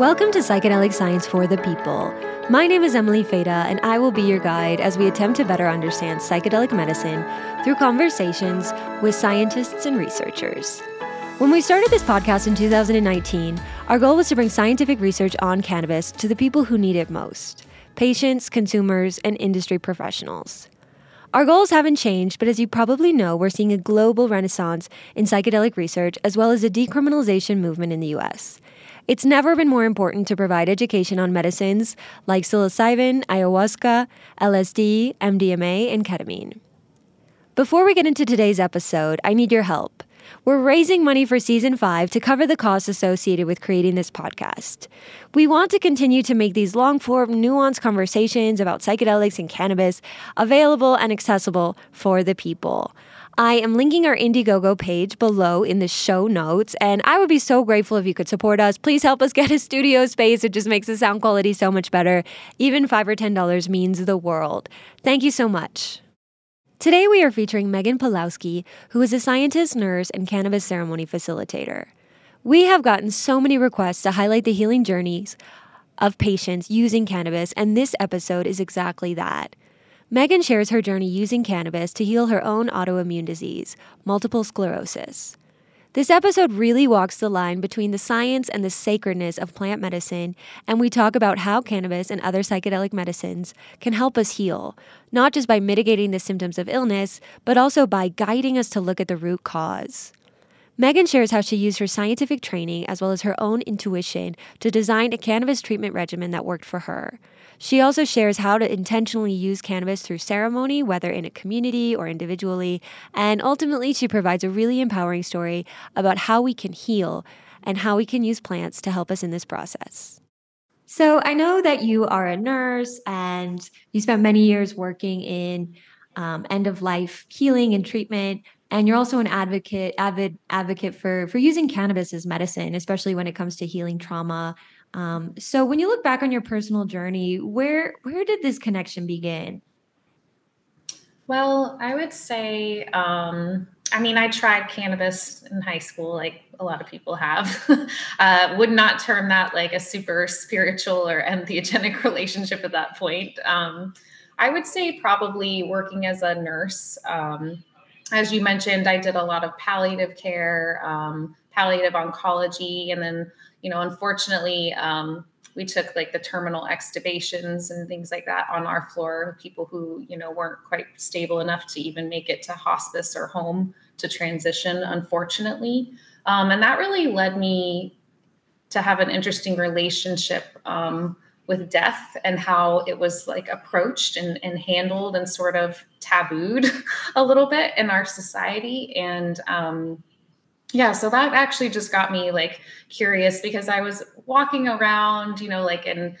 Welcome to Psychedelic Science for the People. My name is Emily Feda, and I will be your guide as we attempt to better understand psychedelic medicine through conversations with scientists and researchers. When we started this podcast in 2019, our goal was to bring scientific research on cannabis to the people who need it most patients, consumers, and industry professionals. Our goals haven't changed, but as you probably know, we're seeing a global renaissance in psychedelic research as well as a decriminalization movement in the US. It's never been more important to provide education on medicines like psilocybin, ayahuasca, LSD, MDMA, and ketamine. Before we get into today's episode, I need your help. We're raising money for season five to cover the costs associated with creating this podcast. We want to continue to make these long form, nuanced conversations about psychedelics and cannabis available and accessible for the people. I am linking our Indiegogo page below in the show notes, and I would be so grateful if you could support us. Please help us get a studio space. It just makes the sound quality so much better. Even five or ten dollars means the world. Thank you so much. Today we are featuring Meagan Pilawski, who is a scientist, nurse, and cannabis ceremony facilitator. We have gotten so many requests to highlight the healing journeys of patients using cannabis, and this episode is exactly that. Meagan shares her journey using cannabis to heal her own autoimmune disease, multiple sclerosis. This episode really walks the line between the science and the sacredness of plant medicine, and we talk about how cannabis and other psychedelic medicines can help us heal, not just by mitigating the symptoms of illness, but also by guiding us to look at the root cause. Meagan shares how she used her scientific training as well as her own intuition to design a cannabis treatment regimen that worked for her. She also shares how to intentionally use cannabis through ceremony, whether in a community or individually. And ultimately, she provides a really empowering story about how we can heal and how we can use plants to help us in this process. So, I know that you are a nurse and you spent many years working in um, end of life healing and treatment and you're also an advocate avid advocate for for using cannabis as medicine especially when it comes to healing trauma um, so when you look back on your personal journey, where where did this connection begin? Well, I would say, um, I mean, I tried cannabis in high school, like a lot of people have. uh, would not term that like a super spiritual or entheogenic relationship at that point. Um, I would say probably working as a nurse. Um, as you mentioned, I did a lot of palliative care, um, palliative oncology, and then you know, unfortunately, um, we took like the terminal extubations and things like that on our floor. People who you know weren't quite stable enough to even make it to hospice or home to transition, unfortunately, um, and that really led me to have an interesting relationship um, with death and how it was like approached and, and handled and sort of tabooed a little bit in our society and um, yeah so that actually just got me like curious because i was walking around you know like and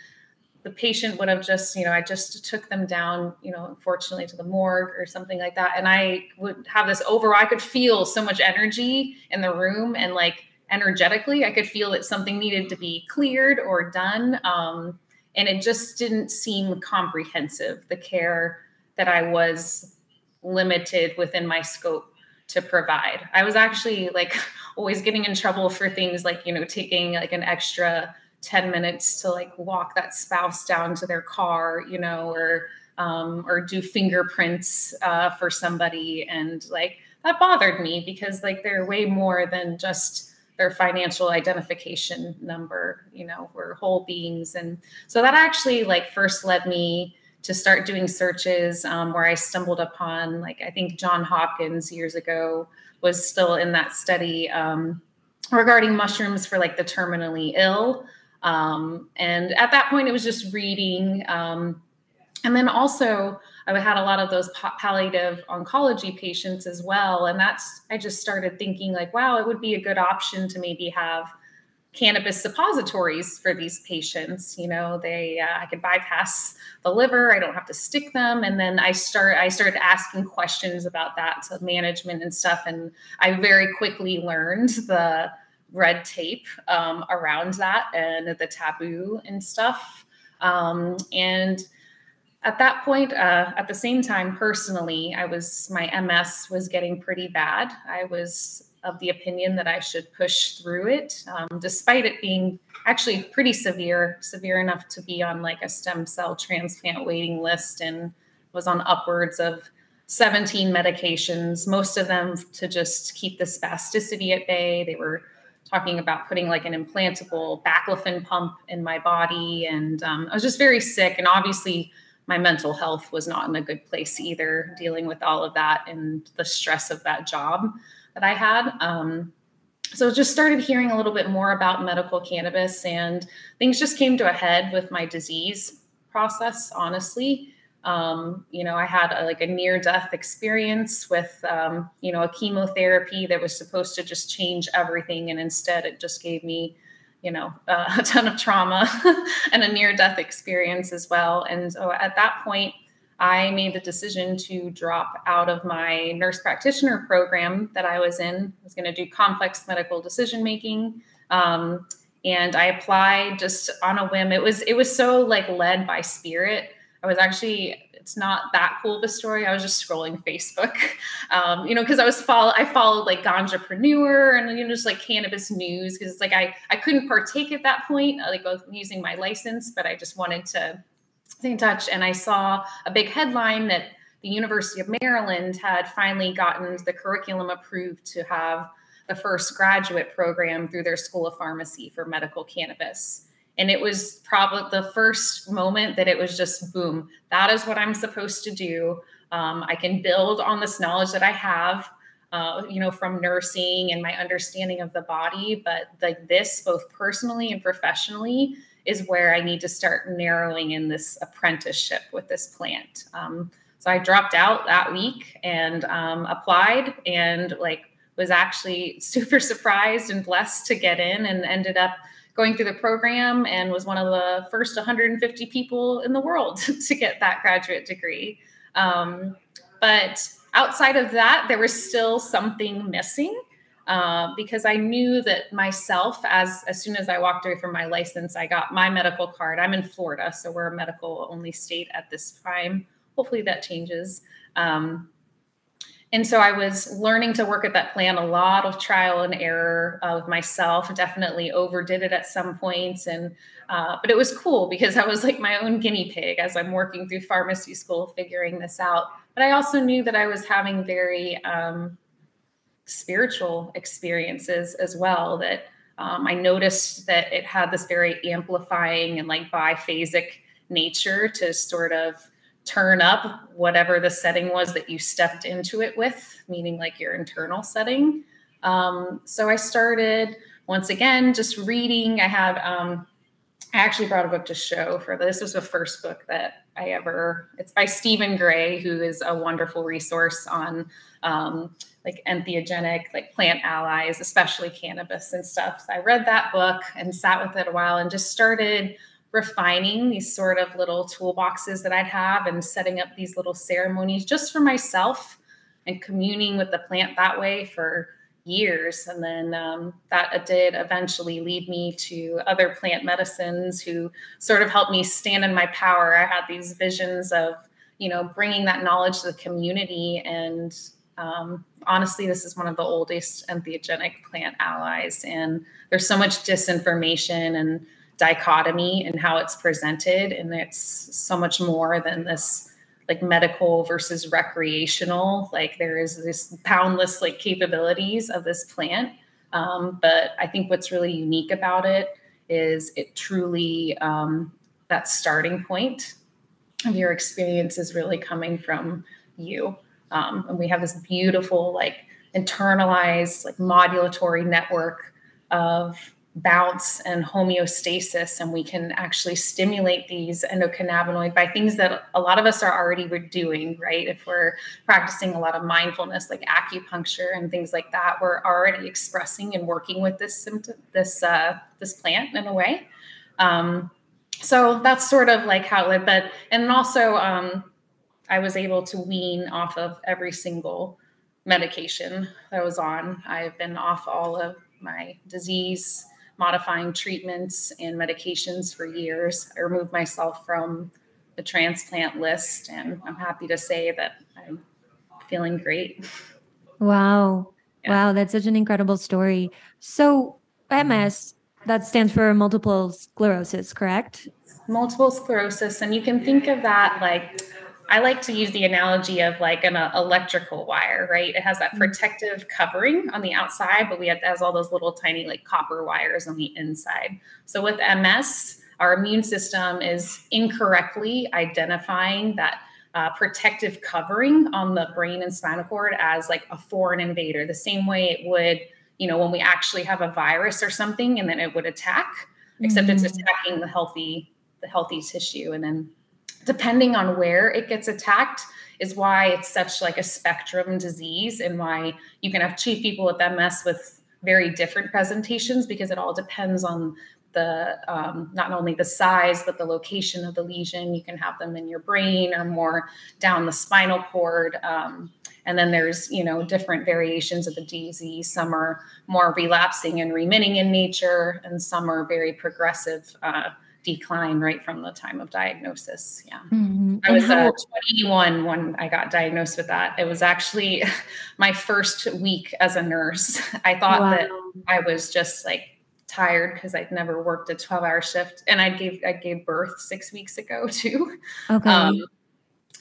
the patient would have just you know i just took them down you know unfortunately to the morgue or something like that. And i would have this over i could feel so much energy in the room and like energetically i could feel that something needed to be cleared or done um, and it just didn't seem comprehensive the care that i was limited within my scope to provide. I was actually like always getting in trouble for things like, you know, taking like an extra 10 minutes to like walk that spouse down to their car, you know, or um, or do fingerprints uh, for somebody. And like that bothered me because like they're way more than just their financial identification number, you know, we're whole beings. And so that actually like first led me to start doing searches um, where I stumbled upon, like, I think John Hopkins years ago was still in that study um, regarding mushrooms for like the terminally ill. Um, and at that point, it was just reading. Um, and then also, I had a lot of those palliative oncology patients as well. And that's, I just started thinking, like, wow, it would be a good option to maybe have cannabis suppositories for these patients you know they uh, i could bypass the liver i don't have to stick them. And then i start i started asking questions about that to management and stuff. And i very quickly learned the red tape um, around that and the taboo and stuff. Um, and at that point uh, at the same time personally i was my ms was getting pretty bad. I was of the opinion that I should push through it, um, despite it being actually pretty severe, severe enough to be on like a stem cell transplant waiting list and was on upwards of 17 medications, most of them to just keep the spasticity at bay. They were talking about putting like an implantable baclofen pump in my body. And um, I was just very sick. And obviously, my mental health was not in a good place either, dealing with all of that and the stress of that job that I had. Um, so just started hearing a little bit more about medical cannabis, and things just came to a head with my disease process, honestly. Um, you know, I had a, like a near death experience with, um, you know, a chemotherapy that was supposed to just change everything. And instead, it just gave me you know uh, a ton of trauma and a near death experience as well and so at that point i made the decision to drop out of my nurse practitioner program that i was in. I was going to do complex medical decision making um, and i applied just on a whim. It was it was so like led by spirit. I was actually it's not that cool of a story. I was just scrolling Facebook, um, you know, because I was follow I followed like Ganjapreneur and you know just like cannabis news because it's like I I couldn't partake at that point, like both using my license, but I just wanted to stay in touch. And I saw a big headline that the University of Maryland had finally gotten the curriculum approved to have the first graduate program through their School of Pharmacy for medical cannabis. And it was probably the first moment that it was just boom, that is what I'm supposed to do. Um, I can build on this knowledge that I have, uh, you know, from nursing and my understanding of the body. But like this, both personally and professionally, is where I need to start narrowing in this apprenticeship with this plant. Um, so I dropped out that week and um, applied and like was actually super surprised and blessed to get in and ended up going through the program and was one of the first 150 people in the world to get that graduate degree. Um, but outside of that, there was still something missing. Uh, because I knew that myself, as as soon as I walked away from my license, I got my medical card. I'm in Florida, so we're a medical only state at this time. Hopefully that changes. Um, and so I was learning to work at that plan, a lot of trial and error uh, with myself. Definitely overdid it at some points, and uh, but it was cool because I was like my own guinea pig as I'm working through pharmacy school, figuring this out. But I also knew that I was having very um, spiritual experiences as well. That um, I noticed that it had this very amplifying and like biphasic nature to sort of turn up whatever the setting was that you stepped into it with, meaning like your internal setting. Um, so I started once again just reading. I had um, I actually brought a book to show for this. this was the first book that I ever. It's by Stephen Gray, who is a wonderful resource on um, like entheogenic, like plant allies, especially cannabis and stuff. So I read that book and sat with it a while and just started refining these sort of little toolboxes that I'd have and setting up these little ceremonies just for myself and communing with the plant that way for years. And then um, that did eventually lead me to other plant medicines who sort of helped me stand in my power. I had these visions of, you know, bringing that knowledge to the community. And um, honestly, this is one of the oldest entheogenic plant allies. And there's so much disinformation and dichotomy in how it's presented and it's so much more than this like medical versus recreational like there is this boundless like capabilities of this plant um, but i think what's really unique about it is it truly um, that starting point of your experience is really coming from you um, and we have this beautiful like internalized like modulatory network of bounce and homeostasis and we can actually stimulate these endocannabinoid by things that a lot of us are already doing right? If we're practicing a lot of mindfulness like acupuncture and things like that we're already expressing and working with this symptom this uh, this plant in a way. Um, so that's sort of like how it but and also um, i was able to wean off of every single medication that I was on i've been off all of my disease modifying treatments and medications for years. I removed myself from the transplant list, and I'm happy to say that I'm feeling great. Wow. Yeah. Wow, that's such an incredible story. So, MS, that stands for multiple sclerosis, correct? Multiple sclerosis. And you can think of that like, I like to use the analogy of like an uh, electrical wire, right? It has that mm-hmm. protective covering on the outside, but we have has all those little tiny like copper wires on the inside. So with MS, our immune system is incorrectly identifying that uh, protective covering on the brain and spinal cord as like a foreign invader, the same way it would, you know, when we actually have a virus or something and then it would attack, mm-hmm. except it's mm-hmm. attacking the healthy, the healthy tissue. And then depending on where it gets attacked is why it's such like a spectrum disease and why you can have two people with ms with very different presentations because it all depends on the um, not only the size but the location of the lesion. You can have them in your brain or more down the spinal cord um, and then there's you know different variations of the disease. Some are more relapsing and remitting in nature and some are very progressive uh, decline right from the time of diagnosis. Yeah. Mm-hmm. I was how- uh, 21 when I got diagnosed with that. It was actually my first week as a nurse. I thought wow. that I was just like tired because I'd never worked a 12 hour shift and I gave, I gave birth six weeks ago too. Okay. Um,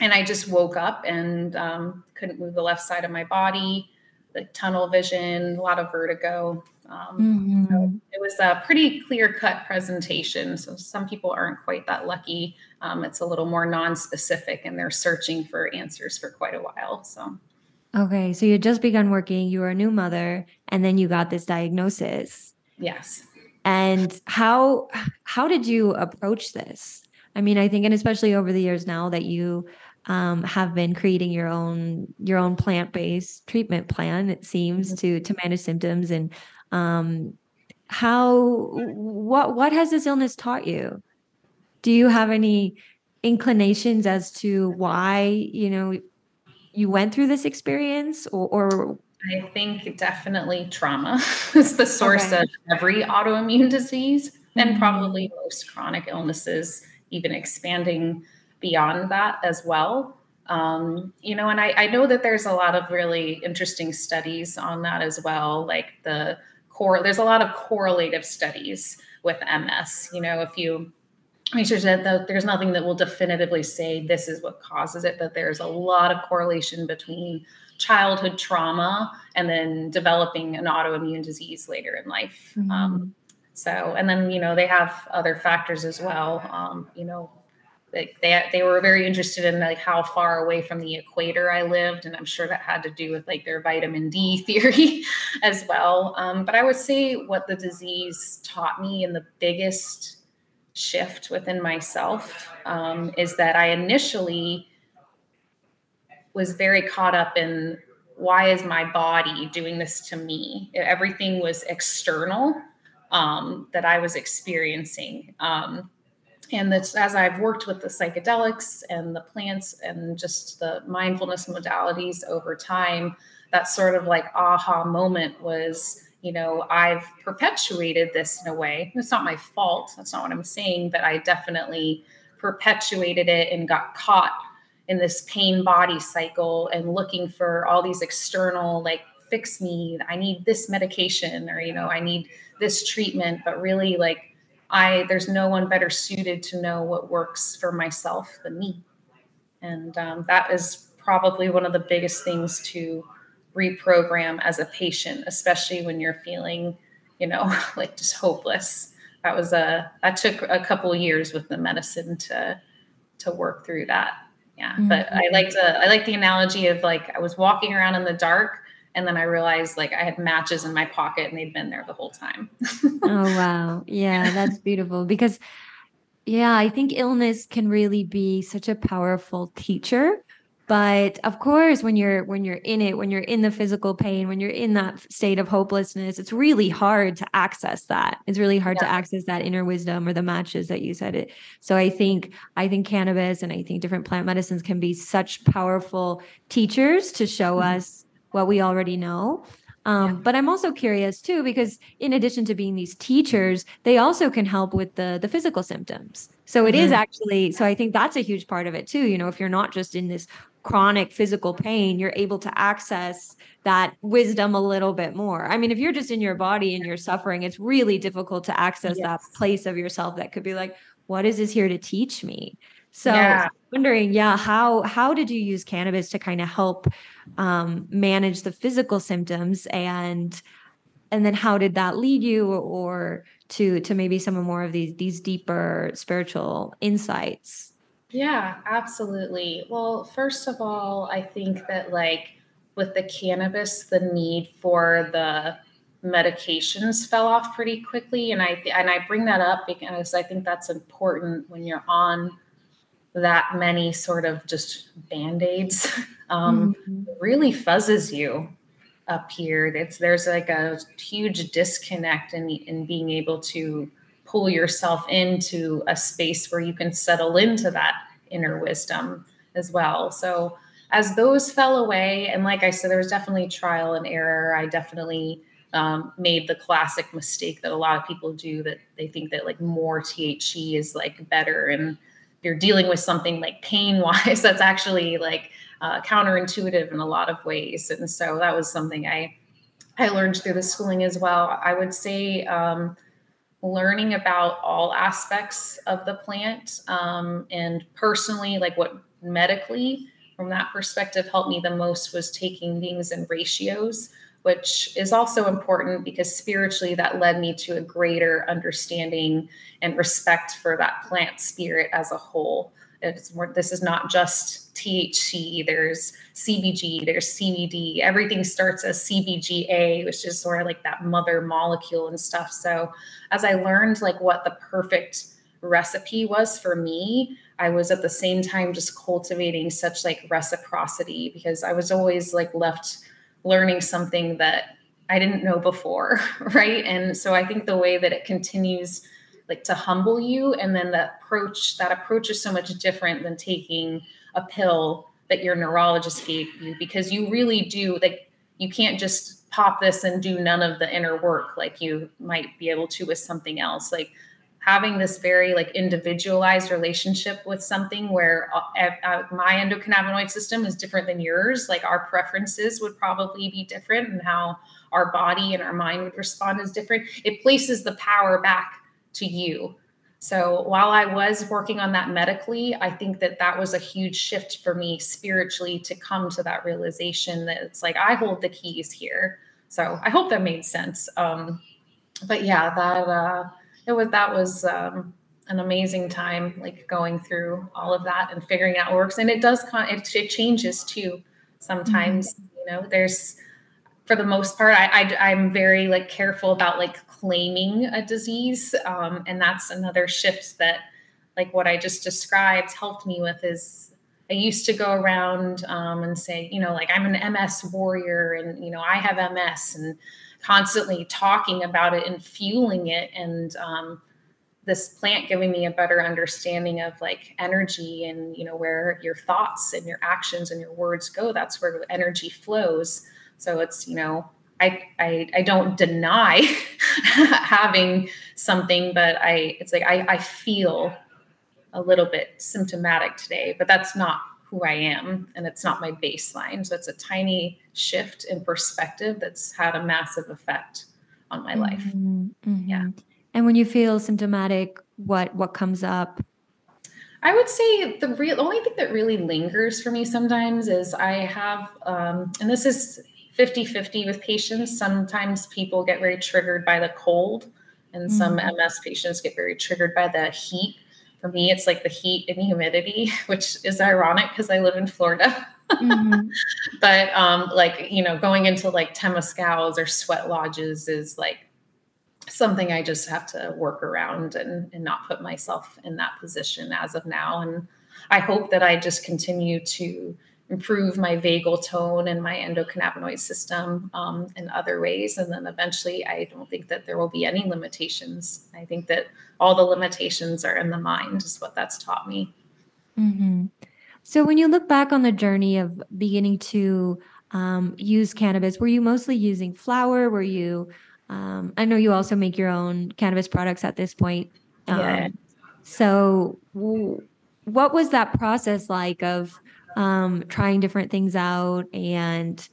and I just woke up and um, couldn't move the left side of my body, the tunnel vision, a lot of vertigo. Um, mm-hmm. so it was a pretty clear cut presentation. So some people aren't quite that lucky. Um, it's a little more non-specific and they're searching for answers for quite a while. So. Okay. So you just begun working, you were a new mother, and then you got this diagnosis. Yes. And how, how did you approach this? I mean, I think, and especially over the years now that you um, have been creating your own your own plant based treatment plan. It seems mm-hmm. to to manage symptoms and um, how what what has this illness taught you? Do you have any inclinations as to why you know you went through this experience or, or I think definitely trauma is the source okay. of every autoimmune disease and mm-hmm. probably most chronic illnesses, even expanding beyond that as well. Um, you know, and I, I know that there's a lot of really interesting studies on that as well, like the core there's a lot of correlative studies with ms you know if you research that there's nothing that will definitively say this is what causes it but there's a lot of correlation between childhood trauma and then developing an autoimmune disease later in life mm-hmm. um, so and then you know they have other factors as well um, you know they, they, they were very interested in like how far away from the equator I lived, and I'm sure that had to do with like their vitamin D theory as well. Um, but I would say what the disease taught me, and the biggest shift within myself um, is that I initially was very caught up in why is my body doing this to me? Everything was external um, that I was experiencing. Um, and as I've worked with the psychedelics and the plants and just the mindfulness modalities over time, that sort of like aha moment was, you know, I've perpetuated this in a way. It's not my fault. That's not what I'm saying, but I definitely perpetuated it and got caught in this pain body cycle and looking for all these external like fix me i need this medication or you know i need this treatment but really like I there's no one better suited to know what works for myself than me, and um, that is probably one of the biggest things to reprogram as a patient, especially when you're feeling, you know, like just hopeless. That was a that took a couple years with the medicine to to work through that. Yeah, mm-hmm. but I like to I like the analogy of like I was walking around in the dark and then I realized like I had matches in my pocket and they'd been there the whole time. oh wow. Yeah, that's beautiful because yeah, I think illness can really be such a powerful teacher. But of course, when you're when you're in it, when you're in the physical pain, when you're in that state of hopelessness, it's really hard to access that. It's really hard yeah. to access that inner wisdom or the matches that you said it. So I think I think cannabis and I think different plant medicines can be such powerful teachers to show mm-hmm. us what we already know. Um, yeah. But I'm also curious too, because in addition to being these teachers, they also can help with the the physical symptoms. So it mm-hmm. is actually, so I think that's a huge part of it too. You know, if you're not just in this chronic physical pain, you're able to access that wisdom a little bit more. I mean, if you're just in your body and you're suffering, it's really difficult to access yes. that place of yourself that could be like, what is this here to teach me? So yeah. wondering, yeah, how how did you use cannabis to kind of help um, manage the physical symptoms and and then how did that lead you or to to maybe some of more of these these deeper spiritual insights? Yeah, absolutely. Well, first of all, I think that like with the cannabis, the need for the medications fell off pretty quickly, and I and I bring that up because I think that's important when you're on that many sort of just band aids. Um, mm-hmm. Really fuzzes you up here. It's there's like a huge disconnect in in being able to pull yourself into a space where you can settle into that inner wisdom as well. So as those fell away, and like I said, there was definitely trial and error. I definitely um, made the classic mistake that a lot of people do that they think that like more THC is like better, and you're dealing with something like pain wise that's actually like uh, counterintuitive in a lot of ways. And so that was something I I learned through the schooling as well. I would say. Um, learning about all aspects of the plant um, and personally like what medically from that perspective helped me the most was taking things in ratios which is also important because spiritually that led me to a greater understanding and respect for that plant spirit as a whole it's more, this is not just THC. There's CBG. There's CBD. Everything starts as CBGA, which is sort of like that mother molecule and stuff. So as I learned like what the perfect recipe was for me, I was at the same time just cultivating such like reciprocity because I was always like left learning something that I didn't know before, right? And so I think the way that it continues like to humble you and then the approach that approach is so much different than taking a pill that your neurologist gave you because you really do like you can't just pop this and do none of the inner work like you might be able to with something else like having this very like individualized relationship with something where uh, uh, my endocannabinoid system is different than yours like our preferences would probably be different and how our body and our mind would respond is different it places the power back to you. So while I was working on that medically, I think that that was a huge shift for me spiritually to come to that realization that it's like I hold the keys here. So I hope that made sense. Um, but yeah, that uh, it was that was um, an amazing time, like going through all of that and figuring out works. And it does con- it, it changes too. Sometimes mm-hmm. you know there's for the most part I, I i'm very like careful about like claiming a disease um, and that's another shift that like what i just described helped me with is i used to go around um, and say you know like i'm an ms warrior and you know i have ms and constantly talking about it and fueling it and um, this plant giving me a better understanding of like energy and you know where your thoughts and your actions and your words go that's where energy flows. So it's, you know, I, I, I don't deny having something, but I, it's like, I, I feel a little bit symptomatic today, but that's not who I am and it's not my baseline. So it's a tiny shift in perspective that's had a massive effect on my life. Mm-hmm, mm-hmm. Yeah. And when you feel symptomatic, what what comes up? I would say the real only thing that really lingers for me sometimes is I have um, and this is 50 50 with patients. Sometimes people get very triggered by the cold, and mm-hmm. some MS patients get very triggered by the heat. For me, it's like the heat and humidity, which is ironic because I live in Florida. mm-hmm. But um, like you know, going into like temazcals or sweat lodges is like something I just have to work around and, and not put myself in that position as of now. And I hope that I just continue to improve my vagal tone and my endocannabinoid system um, in other ways. And then eventually, I don't think that there will be any limitations. I think that all the limitations are in the mind, is what that's taught me. Mm-hmm. So, when you look back on the journey of beginning to um, use cannabis, were you mostly using flower? Were you, um, I know you also make your own cannabis products at this point. yeah. Um, so, w- what was that process like of um, trying different things out and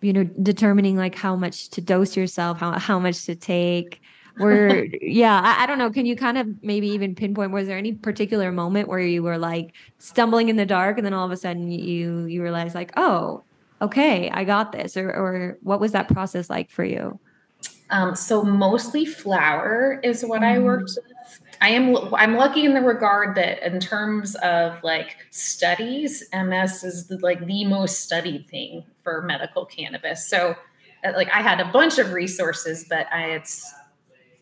you know determining like how much to dose yourself how, how much to take. Were yeah I, I, don't know. Can you kind of maybe even pinpoint was there any particular moment where you were like stumbling in the dark and then all of a sudden you you realize like oh okay i got this or or what was that process like for you? Um, so mostly flower is what mm. i worked with I am I'm lucky in the regard that in terms of like studies, MS is the, like the most studied thing for medical cannabis. So uh, like I had a bunch of resources, but I had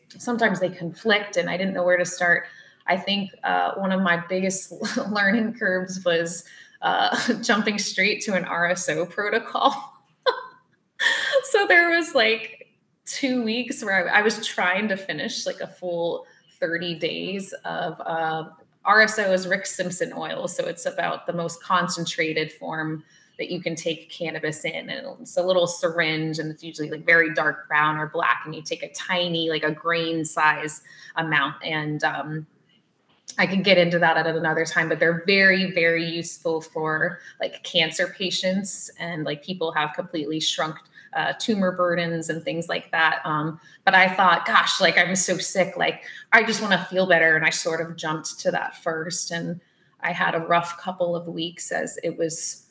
sometimes they conflict and I didn't know where to start. I think uh, one of my biggest learning curves was uh, jumping straight to an RSO protocol. so there was like two weeks where I, I was trying to finish like a full 30 days of uh, RSO is Rick Simpson oil. So it's about the most concentrated form that you can take cannabis in. And it's a little syringe and it's usually like very dark brown or black. And you take a tiny, like a grain size amount. And um, I can get into that at another time, but they're very, very useful for like cancer patients and like people have completely shrunk uh, tumor burdens and things like that. Um, but I thought, gosh, like I'm so sick, like I just want to feel better. And I sort of jumped to that first. And I had a rough couple of weeks as it was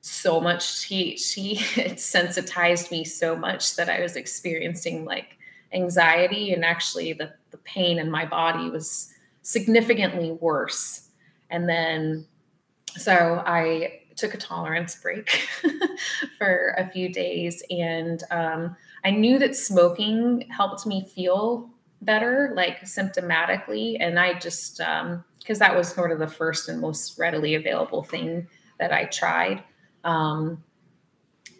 so much THC. It sensitized me so much that I was experiencing like anxiety and actually the, the pain in my body was significantly worse. And then so I took a tolerance break for a few days. And um, I knew that smoking helped me feel better, like symptomatically. And I just, because um, that was sort of the first and most readily available thing that I tried. Um,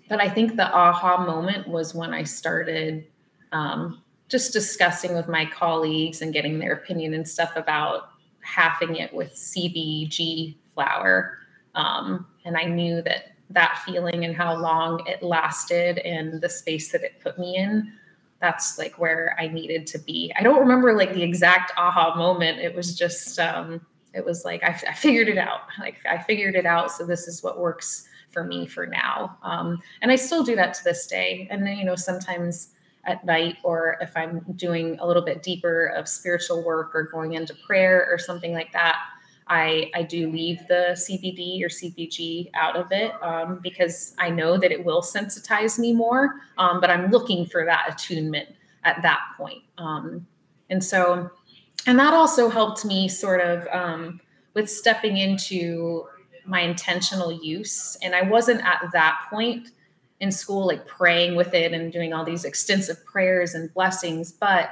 but I think the aha moment was when I started um, just discussing with my colleagues and getting their opinion and stuff about halving it with CBG flower. Um, and I knew that that feeling and how long it lasted and the space that it put me in, that's like where I needed to be. I don't remember like the exact aha moment. It was just, um, it was like, I, I figured it out. Like I figured it out. So this is what works for me for now. Um, and I still do that to this day. And then, you know, sometimes at night or if I'm doing a little bit deeper of spiritual work or going into prayer or something like that, I, I do leave the CBD or CBG out of it um, because I know that it will sensitize me more, um, but I'm looking for that attunement at that point. Um, and so, and that also helped me sort of um, with stepping into my intentional use. And I wasn't at that point in school, like praying with it and doing all these extensive prayers and blessings, but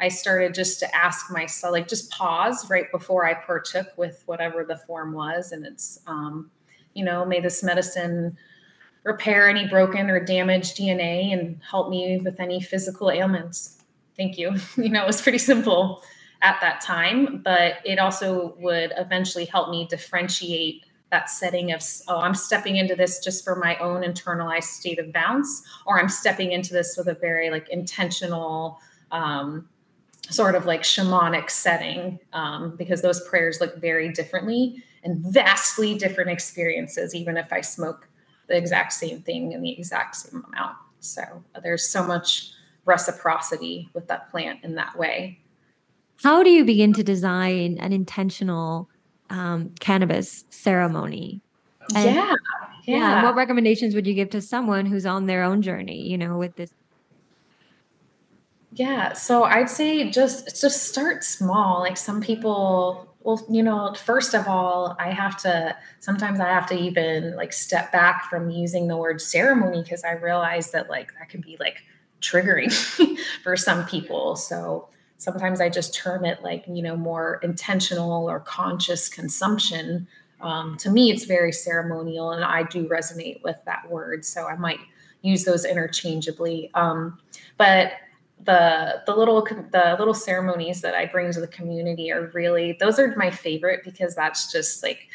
I started just to ask myself, like, just pause right before I partook with whatever the form was. And it's, um, you know, may this medicine repair any broken or damaged DNA and help me with any physical ailments. Thank you. you know, it was pretty simple at that time, but it also would eventually help me differentiate that setting of, oh, I'm stepping into this just for my own internalized state of bounce, or I'm stepping into this with a very like intentional, um, sort of like shamanic setting um, because those prayers look very differently and vastly different experiences, even if I smoke the exact same thing in the exact same amount. So there's so much reciprocity with that plant in that way. How do you begin to design an intentional um, cannabis ceremony? And, yeah, yeah. Yeah. What recommendations would you give to someone who's on their own journey, you know, with this yeah, so I'd say just just start small. Like some people, well, you know, first of all, I have to sometimes I have to even like step back from using the word ceremony because I realize that like that can be like triggering for some people. So sometimes I just term it like, you know, more intentional or conscious consumption. Um, to me, it's very ceremonial, and I do resonate with that word. So I might use those interchangeably. Um, but the the little the little ceremonies that I bring to the community are really those are my favorite because that's just like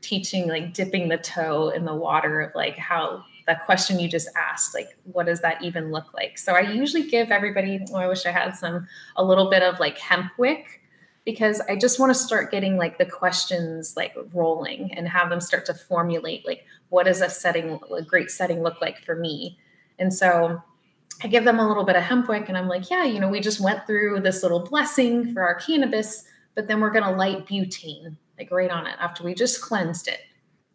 teaching like dipping the toe in the water of like how that question you just asked like what does that even look like so i usually give everybody oh, i wish i had some a little bit of like hemp wick because I just want to start getting like the questions like rolling and have them start to formulate like what does a setting a great setting look like for me. And so I give them a little bit of hemp wick and I'm like, yeah, you know, we just went through this little blessing for our cannabis, but then we're going to light butane like right on it after we just cleansed it.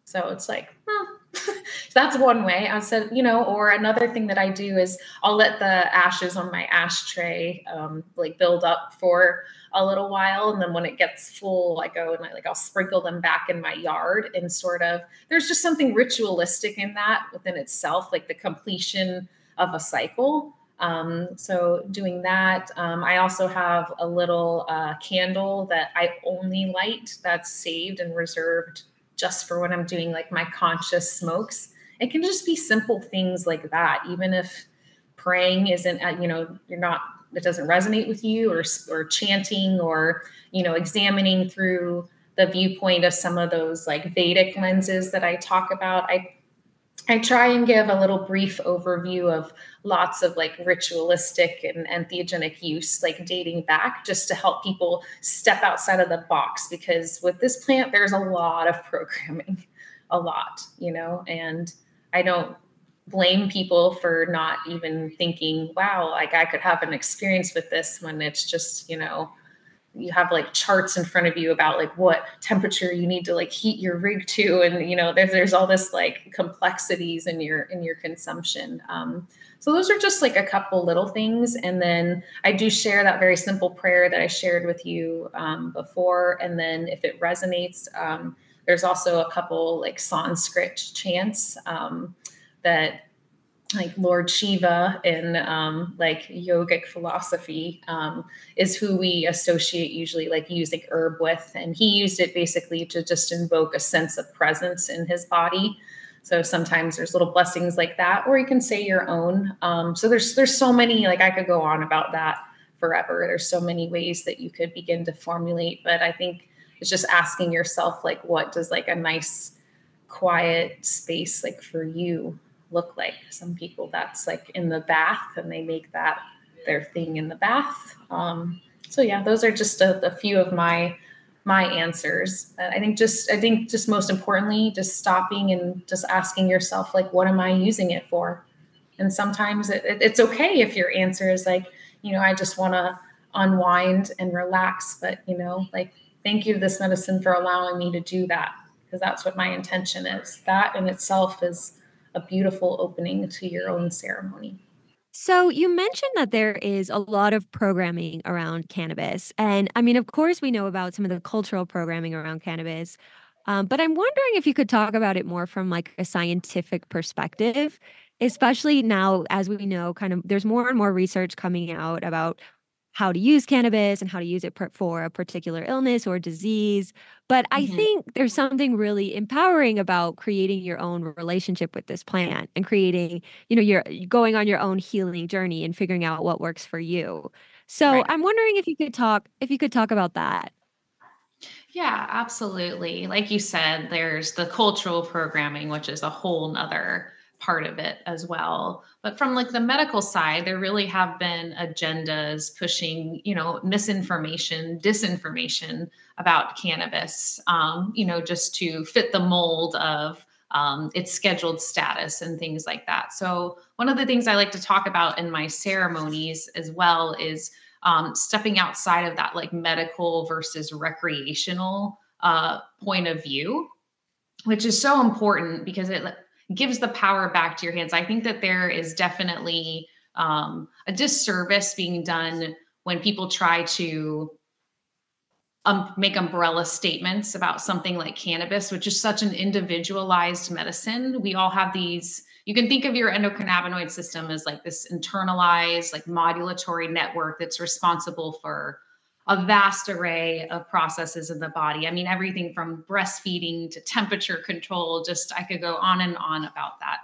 So it's like, well, that's one way. I said, you know, or another thing that I do is I'll let the ashes on my ashtray um, like build up for a little while, and then when it gets full, I go and I like I'll sprinkle them back in my yard and sort of. There's just something ritualistic in that within itself, like the completion of a cycle. Um, so doing that, um, I also have a little uh, candle that I only light that's saved and reserved just for when I'm doing like my conscious smokes. It can just be simple things like that, even if praying isn't, uh, you know, you're not, it doesn't resonate with you or, or chanting or, you know, examining through the viewpoint of some of those like Vedic lenses that I talk about. I I try and give a little brief overview of lots of like ritualistic and entheogenic use, like dating back, just to help people step outside of the box. Because with this plant, there's a lot of programming, a lot, you know, and I don't blame people for not even thinking, wow, like I could have an experience with this when it's just, you know, you have like charts in front of you about like what temperature you need to like heat your rig to and you know there's there's all this like complexities in your in your consumption. Um, so those are just like a couple little things and then i do share that very simple prayer that i shared with you um, before and then if it resonates um, there's also a couple like sanskrit chants um, that like Lord Shiva in um, like yogic philosophy um, is who we associate usually like using herb with, and he used it basically to just invoke a sense of presence in his body. So sometimes there's little blessings like that, or you can say your own. Um, so there's there's so many like I could go on about that forever. There's so many ways that you could begin to formulate, but I think it's just asking yourself like what does like a nice quiet space like for you look like. Some people that's like in the bath and they make that their thing in the bath. Um, so yeah, those are just a, a few of my my answers. I think just I think just most importantly, just stopping and just asking yourself like, what am I using it for? And sometimes it, it, it's okay if your answer is like, you know, I just want to unwind and relax. But you know, like, thank you to this medicine for allowing me to do that because that's what my intention is. That in itself is a beautiful opening to your own ceremony. So, you mentioned that there is a lot of programming around cannabis. And I mean, of course, we know about some of the cultural programming around cannabis. Um, but I'm wondering if you could talk about it more from like a scientific perspective, especially now, as we know, kind of there's more and more research coming out about how to use cannabis and how to use it for a particular illness or disease. But I mm-hmm. think there's something really empowering about creating your own relationship with this plant and creating, you know, you're going on your own healing journey and figuring out what works for you. So right. I'm wondering if you could talk if you could talk about that. Yeah, absolutely. Like you said, there's the cultural programming, which is a whole nother part of it as well. But from like the medical side, there really have been agendas pushing, you know, misinformation, disinformation about cannabis, um, you know, just to fit the mold of um, its scheduled status and things like that. So one of the things I like to talk about in my ceremonies as well is um, stepping outside of that like medical versus recreational uh, point of view, which is so important because it gives the power back to your hands. I think that there is definitely um, a disservice being done when people try to um, make umbrella statements about something like cannabis, which is such an individualized medicine. We all have these. You can think of your endocannabinoid system as like this internalized, like modulatory network that's responsible for a vast array of processes in the body. I mean, everything from breastfeeding to temperature control, just I could go on and on about that.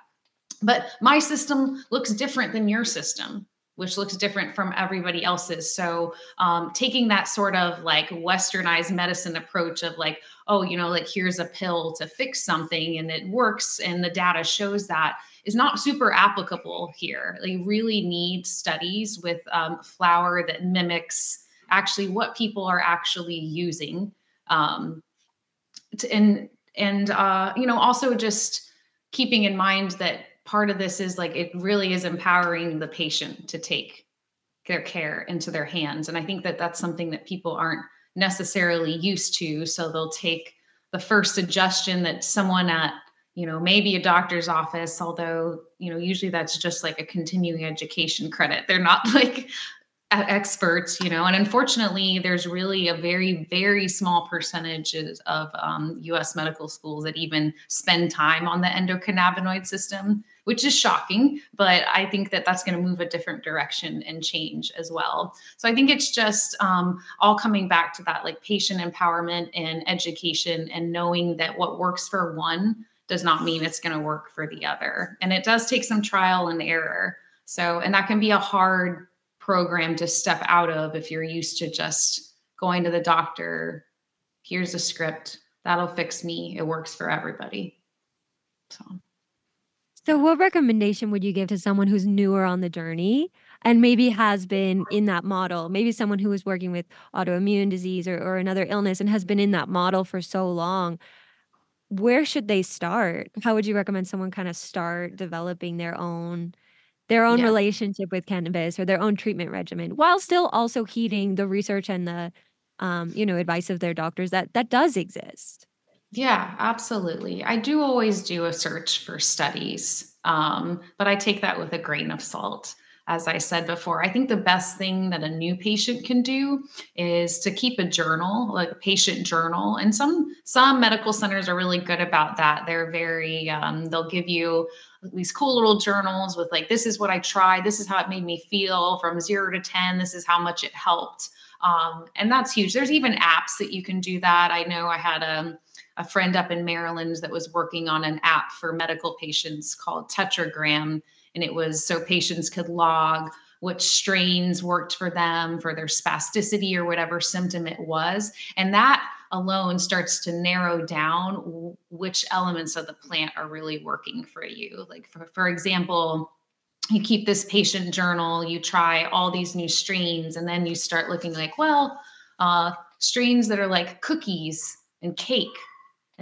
But my system looks different than your system, which looks different from everybody else's. So, um, taking that sort of like westernized medicine approach of like, oh, you know, like here's a pill to fix something and it works and the data shows that is not super applicable here. They really need studies with um, flower that mimics actually what people are actually using um, to, and and uh, you know also just keeping in mind that part of this is like it really is empowering the patient to take their care into their hands. And i think that that's something that people aren't necessarily used to. So they'll take the first suggestion that someone at you know maybe a doctor's office although you know usually that's just like a continuing education credit. They're not like experts you know and unfortunately there's really a very very small percentage of um, us medical schools that even spend time on the endocannabinoid system which is shocking but i think that that's going to move a different direction and change as well. So i think it's just um, all coming back to that like patient empowerment and education and knowing that what works for one does not mean it's going to work for the other. And it does take some trial and error. So and that can be a hard program to step out of if you're used to just going to the doctor here's a script that'll fix me it works for everybody. So. So what recommendation would you give to someone who's newer on the journey and maybe has been in that model? Maybe someone who is working with autoimmune disease or, or another illness and has been in that model for so long. Where should they start? How would you recommend someone kind of start developing their own their own yeah. relationship with cannabis or their own treatment regimen while still also heeding the research and the um, you know advice of their doctors that that does exist. Yeah absolutely. I do always do a search for studies um, but i take that with a grain of salt as I said before, I think the best thing that a new patient can do is to keep a journal, like a patient journal. And some some medical centers are really good about that. They're very um, they'll give you these cool little journals with like this is what I tried, this is how it made me feel from zero to ten, this is how much it helped. Um, and that's huge. There's even apps that you can do that. I know I had a a friend up in Maryland that was working on an app for medical patients called Tetragram and it was so patients could log which strains worked for them for their spasticity or whatever symptom it was. And that alone starts to narrow down which elements of the plant are really working for you. Like for, for example you keep this patient journal you try all these new strains and then you start looking like well uh, strains that are like cookies and cake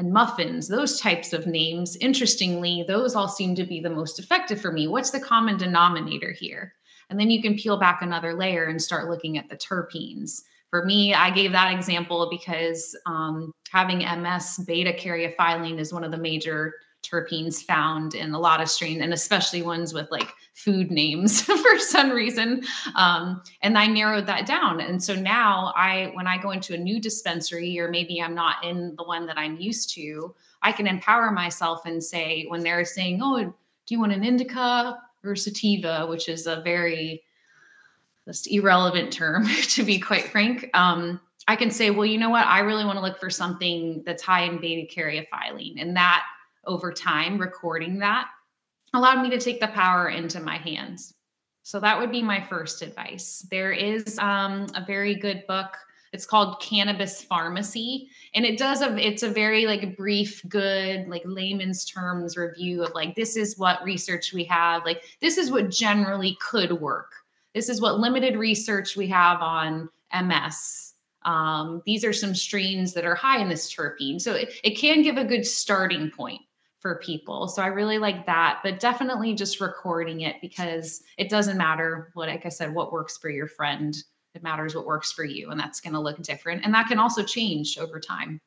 and muffins, those types of names, interestingly, those all seem to be the most effective for me. What's the common denominator here? And then you can peel back another layer and start looking at the terpenes. For me, I gave that example because um, having MS beta caryophyllene is one of the major terpenes found in a lot of strains, and especially ones with like food names for some reason. Um, and I narrowed that down. And so now I, when I go into a new dispensary, or maybe I'm not in the one that I'm used to, I can empower myself and say, when they're saying, Oh, do you want an indica or sativa, which is a very just irrelevant term, to be quite frank. Um, I can say, well, you know what? I really want to look for something that's high in beta caryophyllene. And that over time, recording that allowed me to take the power into my hands. So that would be my first advice. There is um, a very good book. It's called Cannabis Pharmacy, and it does a. It's a very like brief, good like layman's terms review of like this is what research we have. Like this is what generally could work. This is what limited research we have on MS. Um, these are some strains that are high in this terpene, so it, it can give a good starting point for people. So I really like that, but definitely just recording it because it doesn't matter what, like I said, what works for your friend. It matters what works for you, and that's going to look different. And that can also change over time.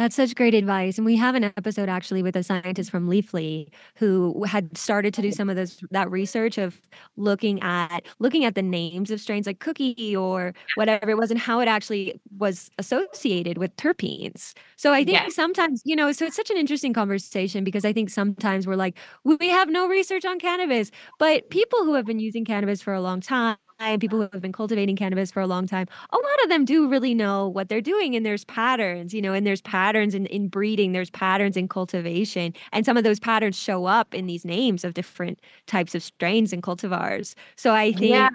That's such great advice. And we have an episode actually with a scientist from Leafly who had started to do some of this that research of looking at looking at the names of strains like cookie or whatever it was and how it actually was associated with terpenes. So I think sometimes, you know, so it's such an interesting conversation because I think sometimes we're like, we have no research on cannabis, but people who have been using cannabis for a long time people who have been cultivating cannabis for a long time, a lot of them do really know what they're doing. And there's patterns, you know, and there's patterns in, in breeding, there's patterns in cultivation. And some of those patterns show up in these names of different types of strains and cultivars. So I think yeah.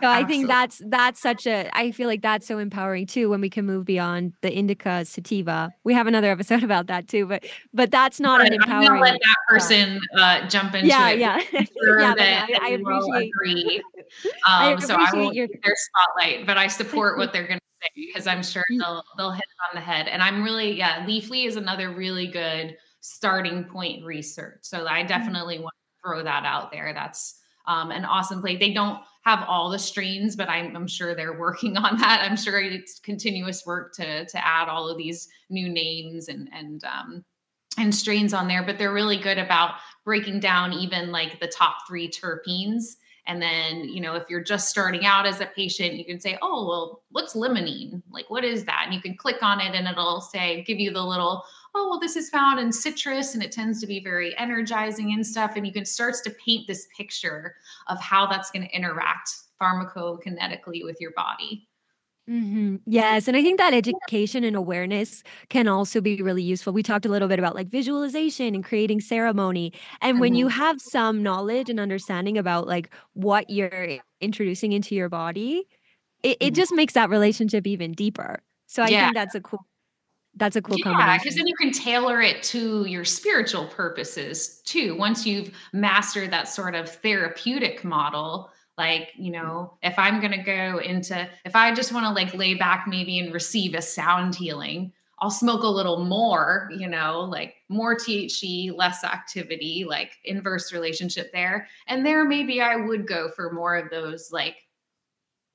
So I think that's that's such a I feel like that's so empowering too when we can move beyond the indica sativa. We have another episode about that too, but but that's not an empowering. I'm let that person uh, jump into yeah, it. Yeah, sure yeah. I, I appreciate. Agree Um, I so I will your- their spotlight, but I support what they're going to say because I'm sure mm. they'll they'll hit it on the head. And I'm really yeah, Leafly is another really good starting point research. So I mm. definitely want to throw that out there. That's um, an awesome play. They don't have all the strains, but I'm, I'm, sure they're working on that. I'm sure it's continuous work to to add all of these new names and and um, and strains on there. But they're really good about breaking down even like the top three terpenes. And then, you know, if you're just starting out as a patient, you can say, oh, well, what's limonene? Like, what is that? And you can click on it and it'll say, give you the little, oh, well, this is found in citrus and it tends to be very energizing and stuff. And you can start to paint this picture of how that's going to interact pharmacokinetically with your body. Mm-hmm. Yes. And I think that education and awareness can also be really useful. We talked a little bit about like visualization and creating ceremony. And when you mm-hmm. have some knowledge and understanding about like what you're introducing into your body, it, it mm-hmm. just makes that relationship even deeper. So I yeah. think that's a cool that's a cool yeah because then you can tailor it to your spiritual purposes too once you've mastered that sort of therapeutic model like you know if i'm going to go into if i just want to like lay back maybe and receive a sound healing i'll smoke a little more you know like more thc less activity like inverse relationship there. And there maybe i would go for more of those like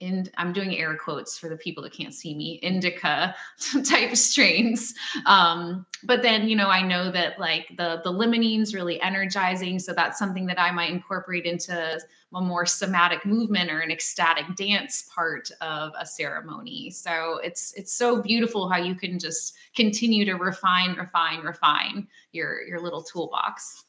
in I'm doing air quotes for the people that can't see me, indica type strains. Um, but then, you know, I know that like the the limonene's really energizing. So that's something that I might incorporate into a more somatic movement or an ecstatic dance part of a ceremony. So it's it's so beautiful how you can just continue to refine, refine, refine your your little toolbox.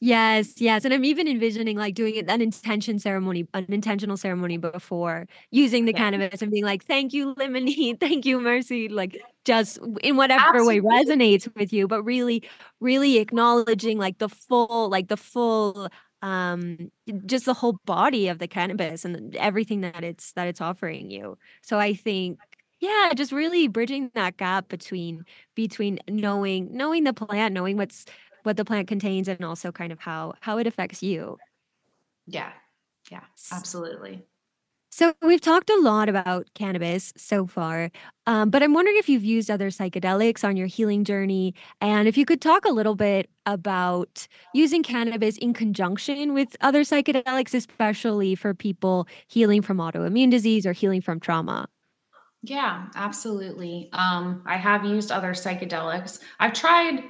Yes, yes, and I'm even envisioning, like, doing an intention ceremony an intentional ceremony before using the Yeah. cannabis and being like, "Thank you, limonene. Thank you, myrcene," like, just in whatever way resonates with you, but really, really acknowledging, like, the full like, the full, um just the whole body of the cannabis and everything that it's that it's offering you. So I think yeah, just really bridging that gap between between knowing knowing the plant, knowing what's what the plant contains and also kind of how how it affects you. Yeah. Yeah, absolutely. So we've talked a lot about cannabis so far, um, but I'm wondering if you've used other psychedelics on your healing journey, and if you could talk a little bit about using cannabis in conjunction with other psychedelics, especially for people healing from autoimmune disease or healing from trauma. Yeah, absolutely. Um, I have used other psychedelics. I've tried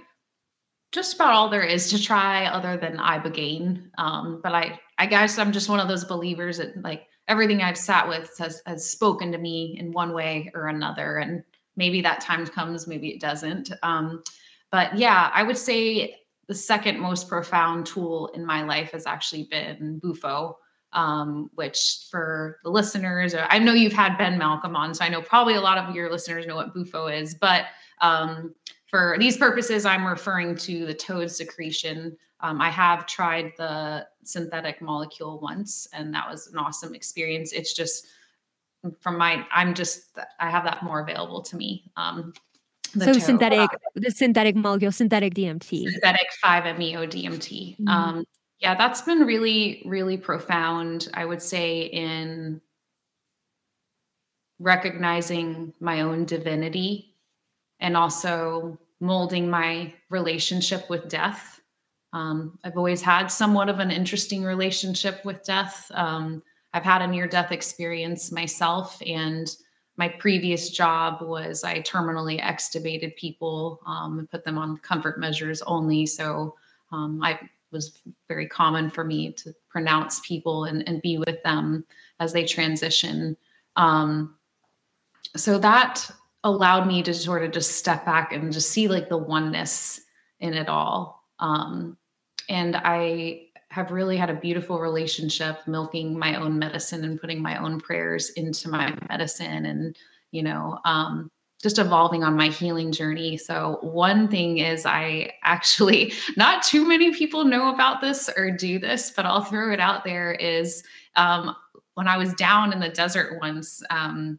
just about all there is to try other than ibogaine. Um, but I, I guess I'm just one of those believers that like everything I've sat with has, has spoken to me in one way or another. And maybe that time comes, maybe it doesn't. Um, but yeah, I would say the second most profound tool in my life has actually been Bufo. Um, which for the listeners, I know you've had Ben Malcolm on, so I know probably a lot of your listeners know what Bufo is, but um, for these purposes, I'm referring to the toad secretion. Um, I have tried the synthetic molecule once, and that was an awesome experience. It's just from my, I'm just, I have that more available to me. Um, so toad, synthetic, uh, the synthetic molecule, synthetic DMT, synthetic 5-MeO DMT. Mm-hmm. Um, yeah, that's been really, really profound. I would say in recognizing my own divinity and also molding my relationship with death. Um, I've always had somewhat of an interesting relationship with death. Um, I've had a near death experience myself, and my previous job was I terminally extubated people um, and put them on comfort measures only. So um, I was very common for me to pronounce people and, and be with them as they transition. Um, so that allowed me to sort of just step back and just see like the oneness in it all. Um, and I have really had a beautiful relationship milking my own medicine and putting my own prayers into my medicine and, you know, um, just evolving on my healing journey. So, one thing is, I actually, not too many people know about this or do this, but I'll throw it out there is um, when I was down in the desert once, um,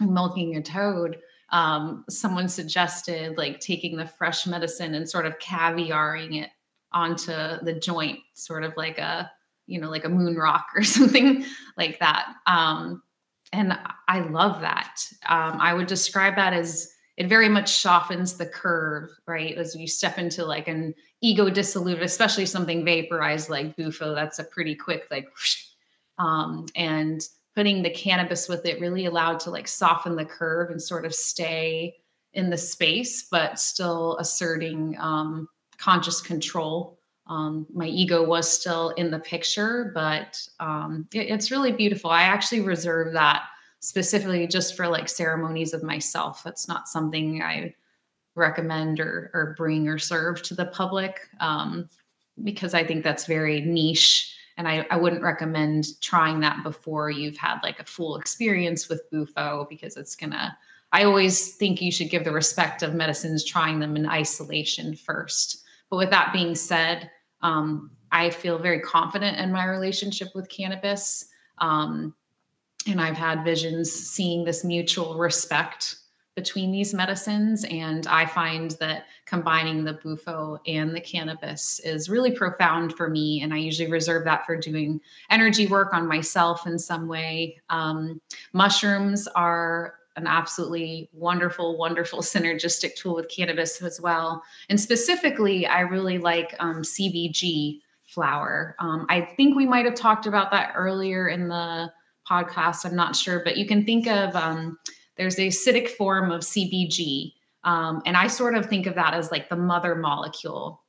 milking a toad, um, someone suggested like taking the fresh medicine and sort of caviaring it onto the joint, sort of like a you know, like a moon rock or something like that. Um, and I love that. Um, I would describe that as it very much softens the curve, right? As you step into like an ego dissoluted, especially something vaporized like Bufo, that's a pretty quick, like, um, and putting the cannabis with it really allowed to like soften the curve and sort of stay in the space, but still asserting um, conscious control. Um, my ego was still in the picture, but um, it, it's really beautiful. I actually reserve that specifically just for like ceremonies of myself. That's not something I recommend or, or bring or serve to the public um, because I think that's very niche. And I, I wouldn't recommend trying that before you've had like a full experience with Bufo because it's gonna. I always think you should give the respect of medicines trying them in isolation first. But with that being said, um, I feel very confident in my relationship with cannabis. Um, and I've had visions seeing this mutual respect between these medicines. And I find that combining the bufo and the cannabis is really profound for me. And I usually reserve that for doing energy work on myself in some way. Um, mushrooms are an absolutely wonderful, wonderful synergistic tool with cannabis as well. And specifically, I really like um, CBG flower. Um, I think we might have talked about that earlier in the podcast. I'm not sure, but you can think of um, there's a acidic form of CBG. Um, and I sort of think of that as like the mother molecule.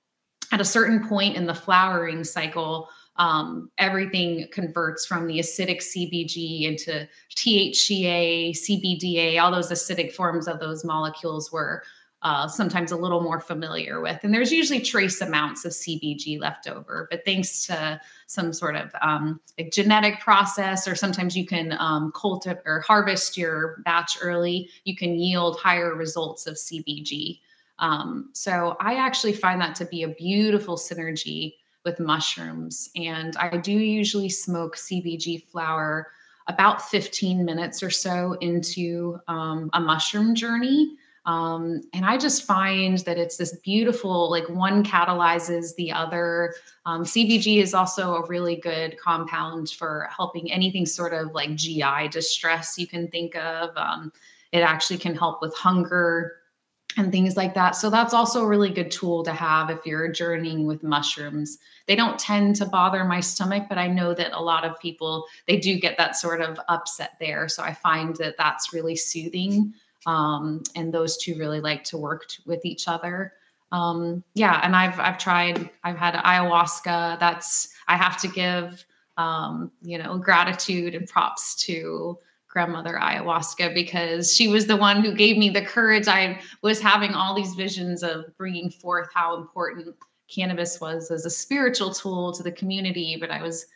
At a certain point in the flowering cycle, um, everything converts from the acidic CBG into THCA, CBDA, all those acidic forms of those molecules were uh, sometimes a little more familiar with. And there's usually trace amounts of CBG left over, but thanks to some sort of um, genetic process, or sometimes you can um, cultivate or harvest your batch early, you can yield higher results of CBG. Um, so I actually find that to be a beautiful synergy with mushrooms. And I do usually smoke CBG flower about 15 minutes or so into um, a mushroom journey. Um, and I just find that it's this beautiful, like one catalyzes the other. Um, CBG is also a really good compound for helping anything sort of like GI distress you can think of. Um, it actually can help with hunger and things like that. So that's also a really good tool to have if you're journeying with mushrooms. They don't tend to bother my stomach, but I know that a lot of people they do get that sort of upset there. So I find that that's really soothing um, and those two really like to work t- with each other. Um, yeah, and I've I've tried. I've had ayahuasca. That's I have to give um, you know gratitude and props to grandmother ayahuasca because she was the one who gave me the courage. I was having all these visions of bringing forth how important cannabis was as a spiritual tool to the community, but I was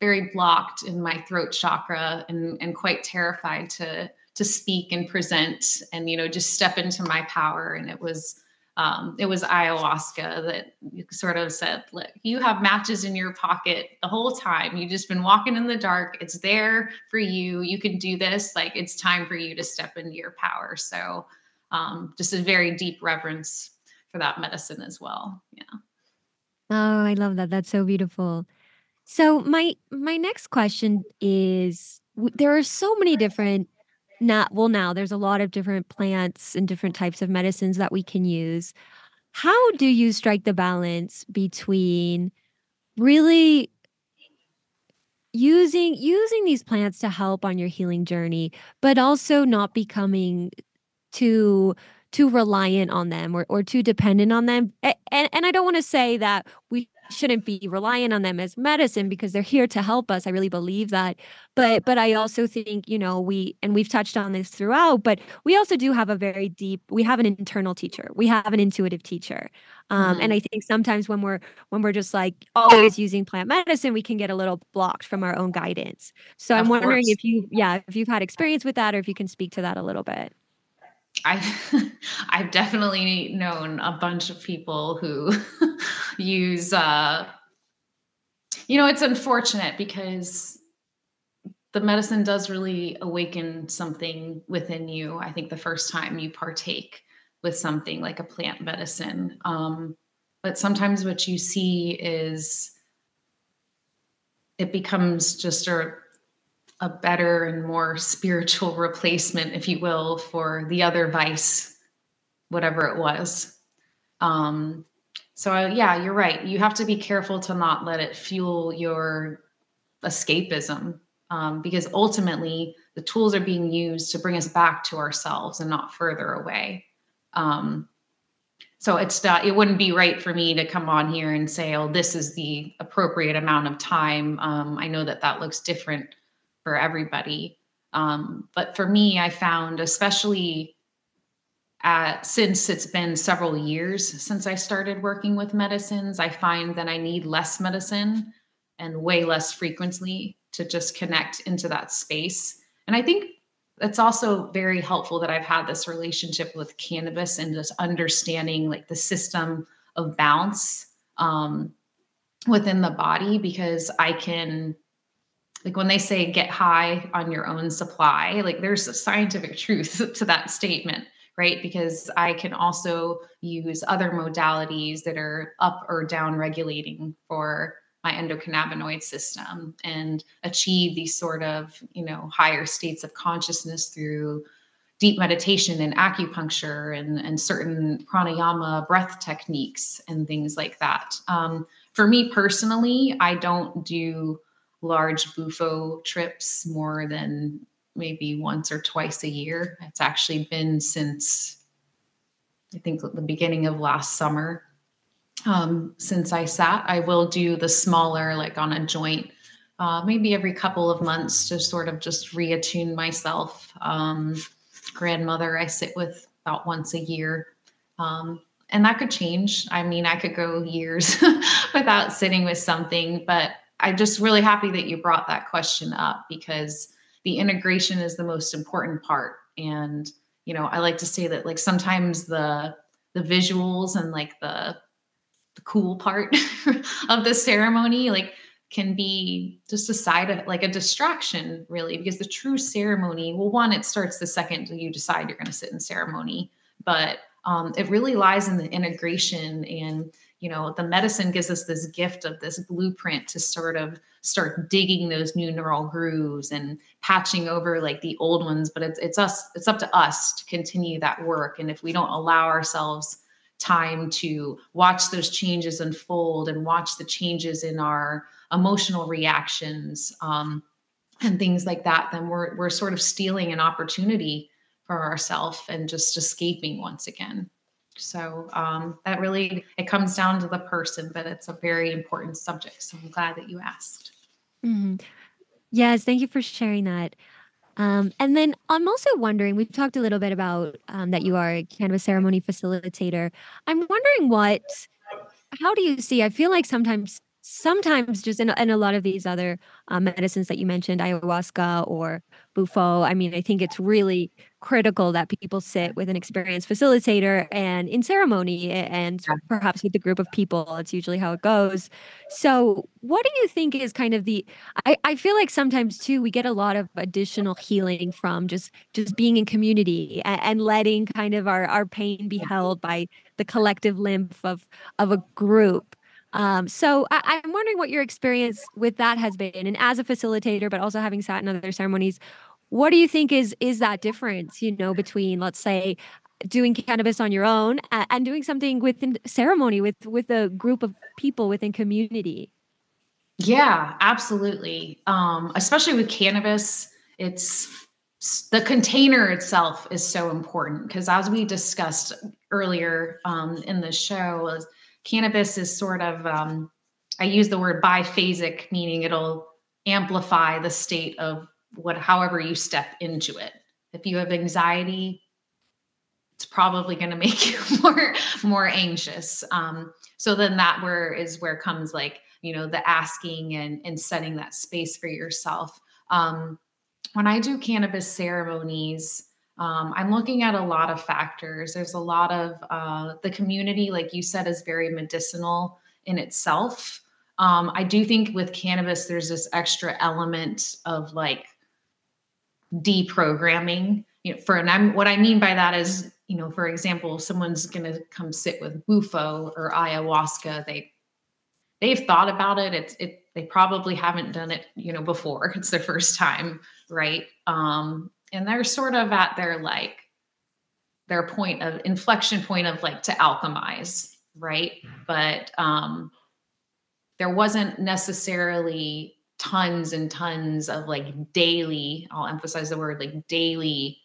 very blocked in my throat chakra and, and quite terrified to to speak and present and you know just step into my power. And it was um, it was ayahuasca that sort of said look you have matches in your pocket the whole time. You've just been walking in the dark. It's there for you. You can do this. Like it's time for you to step into your power. So um, just a very deep reverence for that medicine as well. Yeah. Oh i love that. That's so beautiful. So my my next question is there are so many different not well now there's a lot of different plants and different types of medicines that we can use. How do you strike the balance between really using using these plants to help on your healing journey but also not becoming too too reliant on them or, or too dependent on them? And, and i don't want to say that we shouldn't be reliant on them as medicine because they're here to help us. I really believe that. But but I also think, you know, we and we've touched on this throughout, but we also do have a very deep we have an internal teacher. We have an intuitive teacher. Um, mm-hmm. and I think sometimes when we're when we're just like always using plant medicine, we can get a little blocked from our own guidance. So of I'm wondering course. if you yeah, if you've had experience with that or if you can speak to that a little bit. I've I've definitely known a bunch of people who use uh you know it's unfortunate because the medicine does really awaken something within you. I think the first time you partake with something like a plant medicine um, but sometimes what you see is it becomes just a a better and more spiritual replacement, if you will, for the other vice, whatever it was. Um, so I, yeah, you're right. You have to be careful to not let it fuel your escapism, um, because ultimately the tools are being used to bring us back to ourselves and not further away. Um, so it's not, it wouldn't be right for me to come on here and say, oh, this is the appropriate amount of time. Um, I know that that looks different for everybody. Um, but for me, I found, especially at, since it's been several years since I started working with medicines, I find that I need less medicine and way less frequently to just connect into that space. And I think it's also very helpful that I've had this relationship with cannabis and just understanding like the system of balance um, within the body because I can like when they say get high on your own supply, like there's a scientific truth to that statement, right? Because I can also use other modalities that are up or down regulating for my endocannabinoid system and achieve these sort of, you know, higher states of consciousness through deep meditation and acupuncture and, and certain pranayama breath techniques and things like that. Um, for me personally, I don't do large bufo trips more than maybe once or twice a year. It's actually been since I think the beginning of last summer. Um, since I sat, I will do the smaller, like on a joint, uh, maybe every couple of months to sort of just reattune myself. Um, grandmother, I sit with about once a year. Um, and that could change. I mean, I could go years without sitting with something, but I'm just really happy that you brought that question up because the integration is the most important part. And, you know, I like to say that like sometimes the the visuals and like the the cool part of the ceremony like can be just a side of like a distraction really because the true ceremony well one it starts the second you decide you're going to sit in ceremony but um, it really lies in the integration and you know the medicine gives us this gift of this blueprint to sort of start digging those new neural grooves and patching over like the old ones but it's it's us it's up to us to continue that work. And if we don't allow ourselves time to watch those changes unfold and watch the changes in our emotional reactions um, and things like that then we're we're sort of stealing an opportunity for ourselves and just escaping once again so um, that really it comes down to the person, but it's a very important subject. So I'm glad that you asked. Mm-hmm. Yes, thank you for sharing that. Um, and then I'm also wondering, we've talked a little bit about um, that you are a cannabis ceremony facilitator. I'm wondering what, how do you see? I feel like sometimes, sometimes just in, in a lot of these other um, medicines that you mentioned, ayahuasca or bufo, I mean, I think it's really critical that people sit with an experienced facilitator and in ceremony and perhaps with a group of people. It's usually how it goes. So, what do you think is kind of the? I, I feel like sometimes too we get a lot of additional healing from just just being in community and, and letting kind of our our pain be held by the collective lymph of of a group. Um, so I, I'm wondering what your experience with that has been, and as a facilitator, but also having sat in other ceremonies, what do you think is is that difference you know between let's say doing cannabis on your own and doing something within ceremony with with a group of people within community? Yeah absolutely. Um especially with cannabis it's the container itself is so important because as we discussed earlier um, in the show cannabis is sort of um, i use the word biphasic meaning it'll amplify the state of what however you step into it. If you have anxiety it's probably going to make you more more anxious. Um, so then that where is where comes like you know the asking and and setting that space for yourself. Um, when i do cannabis ceremonies um, i'm looking at a lot of factors there's a lot of uh, the community like you said is very medicinal in itself um, i do think with cannabis there's this extra element of like deprogramming you know for and i'm what i mean by that is you know for example someone's going to come sit with bufo or ayahuasca they they've thought about it. It's it they probably haven't done it, you know, before. It's their first time, right? Um, and they're sort of at their like their point of inflection point of like to alchemize, right? But um there wasn't necessarily tons and tons of like daily, I'll emphasize the word like daily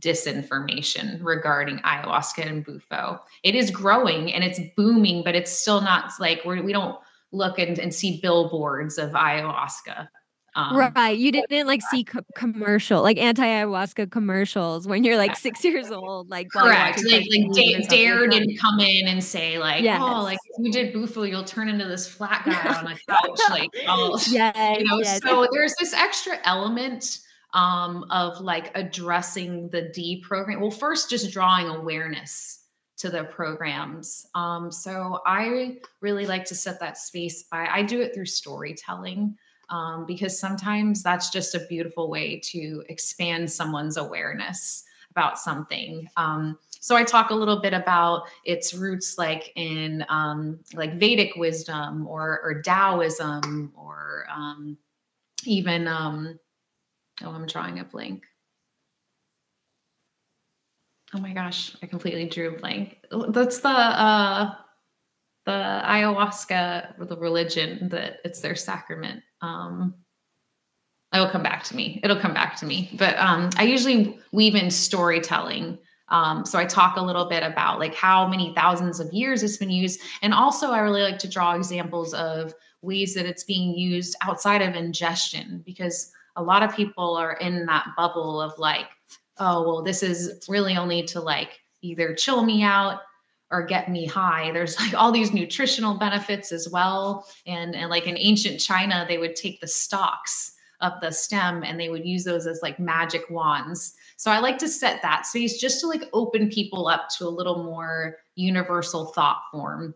disinformation regarding ayahuasca and bufo. It is growing and it's booming, but it's still not like we're, we don't look and, and see billboards of ayahuasca. Um, right. You didn't like see co- commercial, like anti ayahuasca commercials when you're like six years old. Like, correct. Like, like da- Dare didn't come in and say, like, yes. oh, like if you did bufo, you'll turn into this flat guy on a couch. like, oh, yes, you know, yes. so there's this extra element um, of like addressing the D program. Well, first, just drawing awareness to the programs. Um, so I really like to set that space by, I do it through storytelling. Um, because sometimes that's just a beautiful way to expand someone's awareness about something. Um, so I talk a little bit about its roots, like in um, like Vedic wisdom or, or Taoism, or um, even um, oh, I'm drawing a blank oh my gosh, I completely drew a blank. That's the uh the ayahuasca, the religion that it's their sacrament. Um it'll come back to me. It'll come back to me. But um I usually weave in storytelling. Um, so I talk a little bit about like how many thousands of years it's been used. And also I really like to draw examples of ways that it's being used outside of ingestion because a lot of people are in that bubble of like oh, well, this is really only to like either chill me out or get me high. There's like all these nutritional benefits as well. And, and like in ancient China, they would take the stalks of the stem and they would use those as like magic wands. So I like to set that space just to like open people up to a little more universal thought form,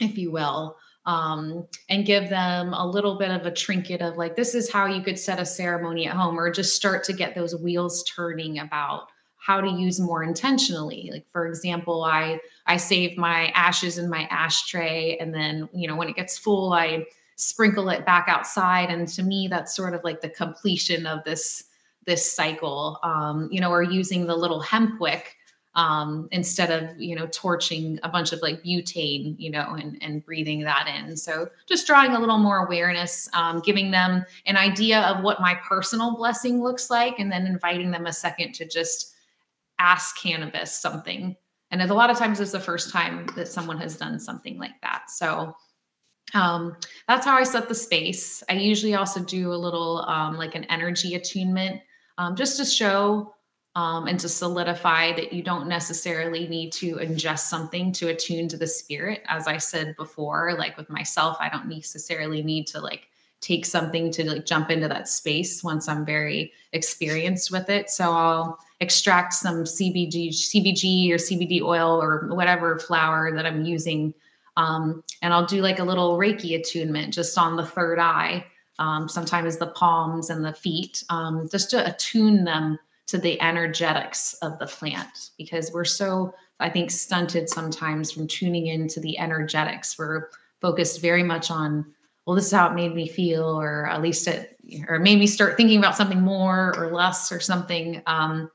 if you will um, and give them a little bit of a trinket of like, this is how you could set a ceremony at home, or just start to get those wheels turning about how to use more intentionally. Like, for example, I I save my ashes in my ashtray, and then you know when it gets full, I sprinkle it back outside. And to me, that's sort of like the completion of this this cycle. Um, you know, or using the little hemp wick um, instead of you know torching a bunch of like butane you know and, and breathing that in so just drawing a little more awareness um, giving them an idea of what my personal blessing looks like and then inviting them a second to just ask cannabis something and a lot of times it's the first time that someone has done something like that so um, that's how i set the space i usually also do a little um, like an energy attunement um, just to show um, and to solidify that you don't necessarily need to ingest something to attune to the spirit. As I said before, like with myself, I don't necessarily need to like take something to like jump into that space once I'm very experienced with it. So I'll extract some CBG, CBG or CBD oil or whatever flower that I'm using. Um, and I'll do like a little Reiki attunement just on the third eye, um, sometimes the palms and the feet, um, just to attune them to the energetics of the plant because we're so i think stunted sometimes from tuning into the energetics we're focused very much on well this is how it made me feel or at least it or made me start thinking about something more or less or something um,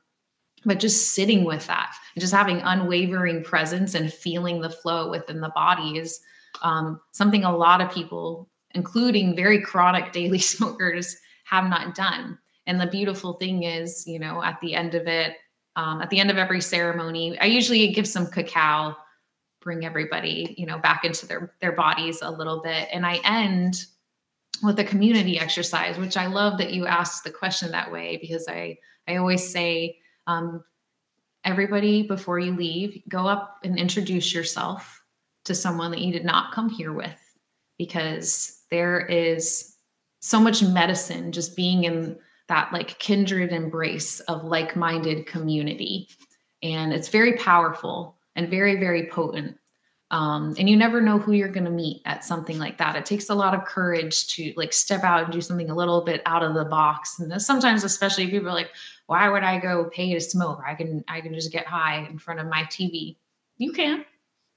but just sitting with that and just having unwavering presence and feeling the flow within the body is um, something a lot of people including very chronic daily smokers have not done. And the beautiful thing is, you know, at the end of it, um, at the end of every ceremony, I usually give some cacao, bring everybody, you know, back into their their bodies a little bit, and I end with a community exercise, which I love that you asked the question that way because I I always say, um, everybody before you leave, go up and introduce yourself to someone that you did not come here with, because there is so much medicine just being in that like kindred embrace of like-minded community. And it's very powerful and very very potent um, and you never know who you're going to meet at something like that. It takes a lot of courage to like step out and do something a little bit out of the box. And sometimes especially people are like why would i go pay to smoke? I can i can just get high in front of my tv you can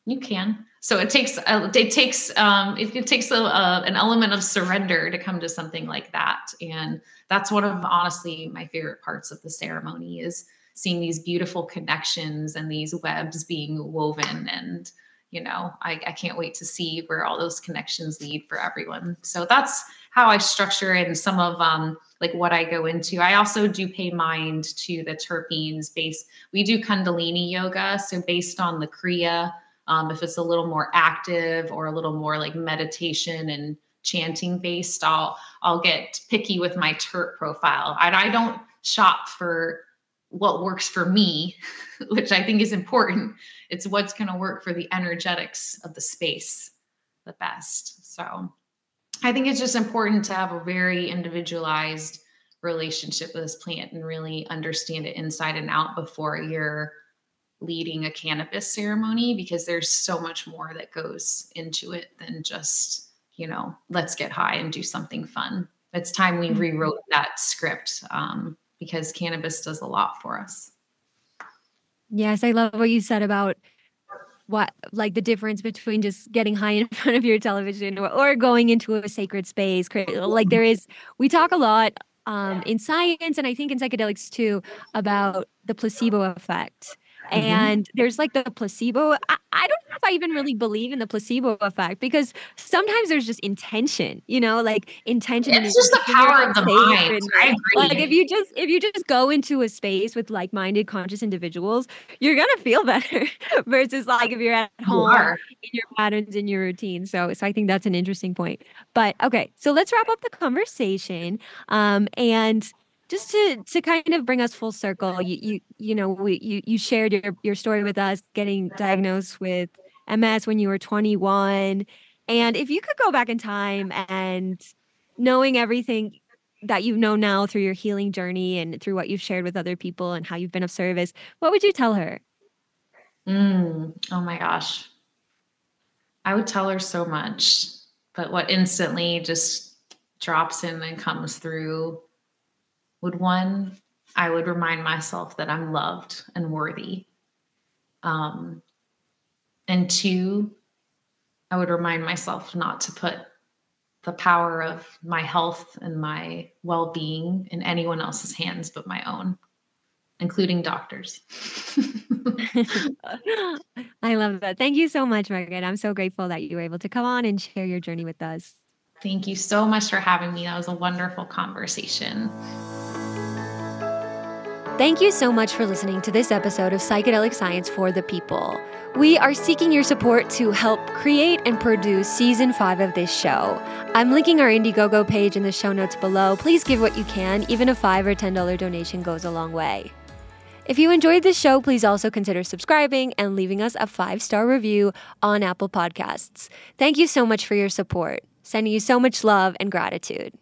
You can. So it takes uh, it takes um, it, it takes a, a, an element of surrender to come to something like that, and that's one of honestly my favorite parts of the ceremony is seeing these beautiful connections and these webs being woven and you know I, I can't wait to see where all those connections lead for everyone. So that's how i structure and some of um like what i go into. I also do pay mind to the terpenes based we do kundalini yoga. So based on the kriya um, if it's a little more active or a little more like meditation and chanting based i'll i'll get picky with my terp profile. And i don't shop for what works for me which i think is important it's what's going to work for the energetics of the space the best. So i think it's just important to have a very individualized relationship with this plant and really understand it inside and out before you're leading a cannabis ceremony because there's so much more that goes into it than just you know let's get high and do something fun. It's time we mm-hmm. rewrote that script um, because cannabis does a lot for us yes i love what you said about what like the difference between just getting high in front of your television or, or going into a sacred space like there is we talk a lot um, in science and i think in psychedelics too about the placebo effect Mm-hmm. And there's like the placebo. I, I, know if I even really believe in the placebo effect because sometimes there's just intention, you know, like intention. It's just the power of the mind. And, I agree. Like if you just if you just go into a space with like-minded conscious individuals, you're gonna feel better versus like if you're at home you in your patterns in your routine. So so I think that's an interesting point. But okay, so let's wrap up the conversation. Um and just to to kind of bring us full circle you you you know we, you you shared your your story with us getting diagnosed with ms when you were 21 and if you could go back in time and knowing everything that you know now through your healing journey and through what you've shared with other people and how you've been of service what would you tell her mm, oh my gosh i would tell her so much but what instantly just drops in and comes through would one, I would remind myself that I'm loved and worthy. Um, and two, I would remind myself not to put the power of my health and my well being in anyone else's hands but my own, including doctors. I love that. Thank you so much, Meagan. I'm so grateful that you were able to come on and share your journey with us. Thank you so much for having me. That was a wonderful conversation. Thank you so much for listening to this episode of Psychedelic Science for the People. We are seeking your support to help create and produce season five of this show. I'm linking our Indiegogo page in the show notes below. Please give what you can, even a 5 or $10 donation goes a long way. If you enjoyed this show, please also consider subscribing and leaving us a five star review on Apple Podcasts. Thank you so much for your support. Sending you so much love and gratitude.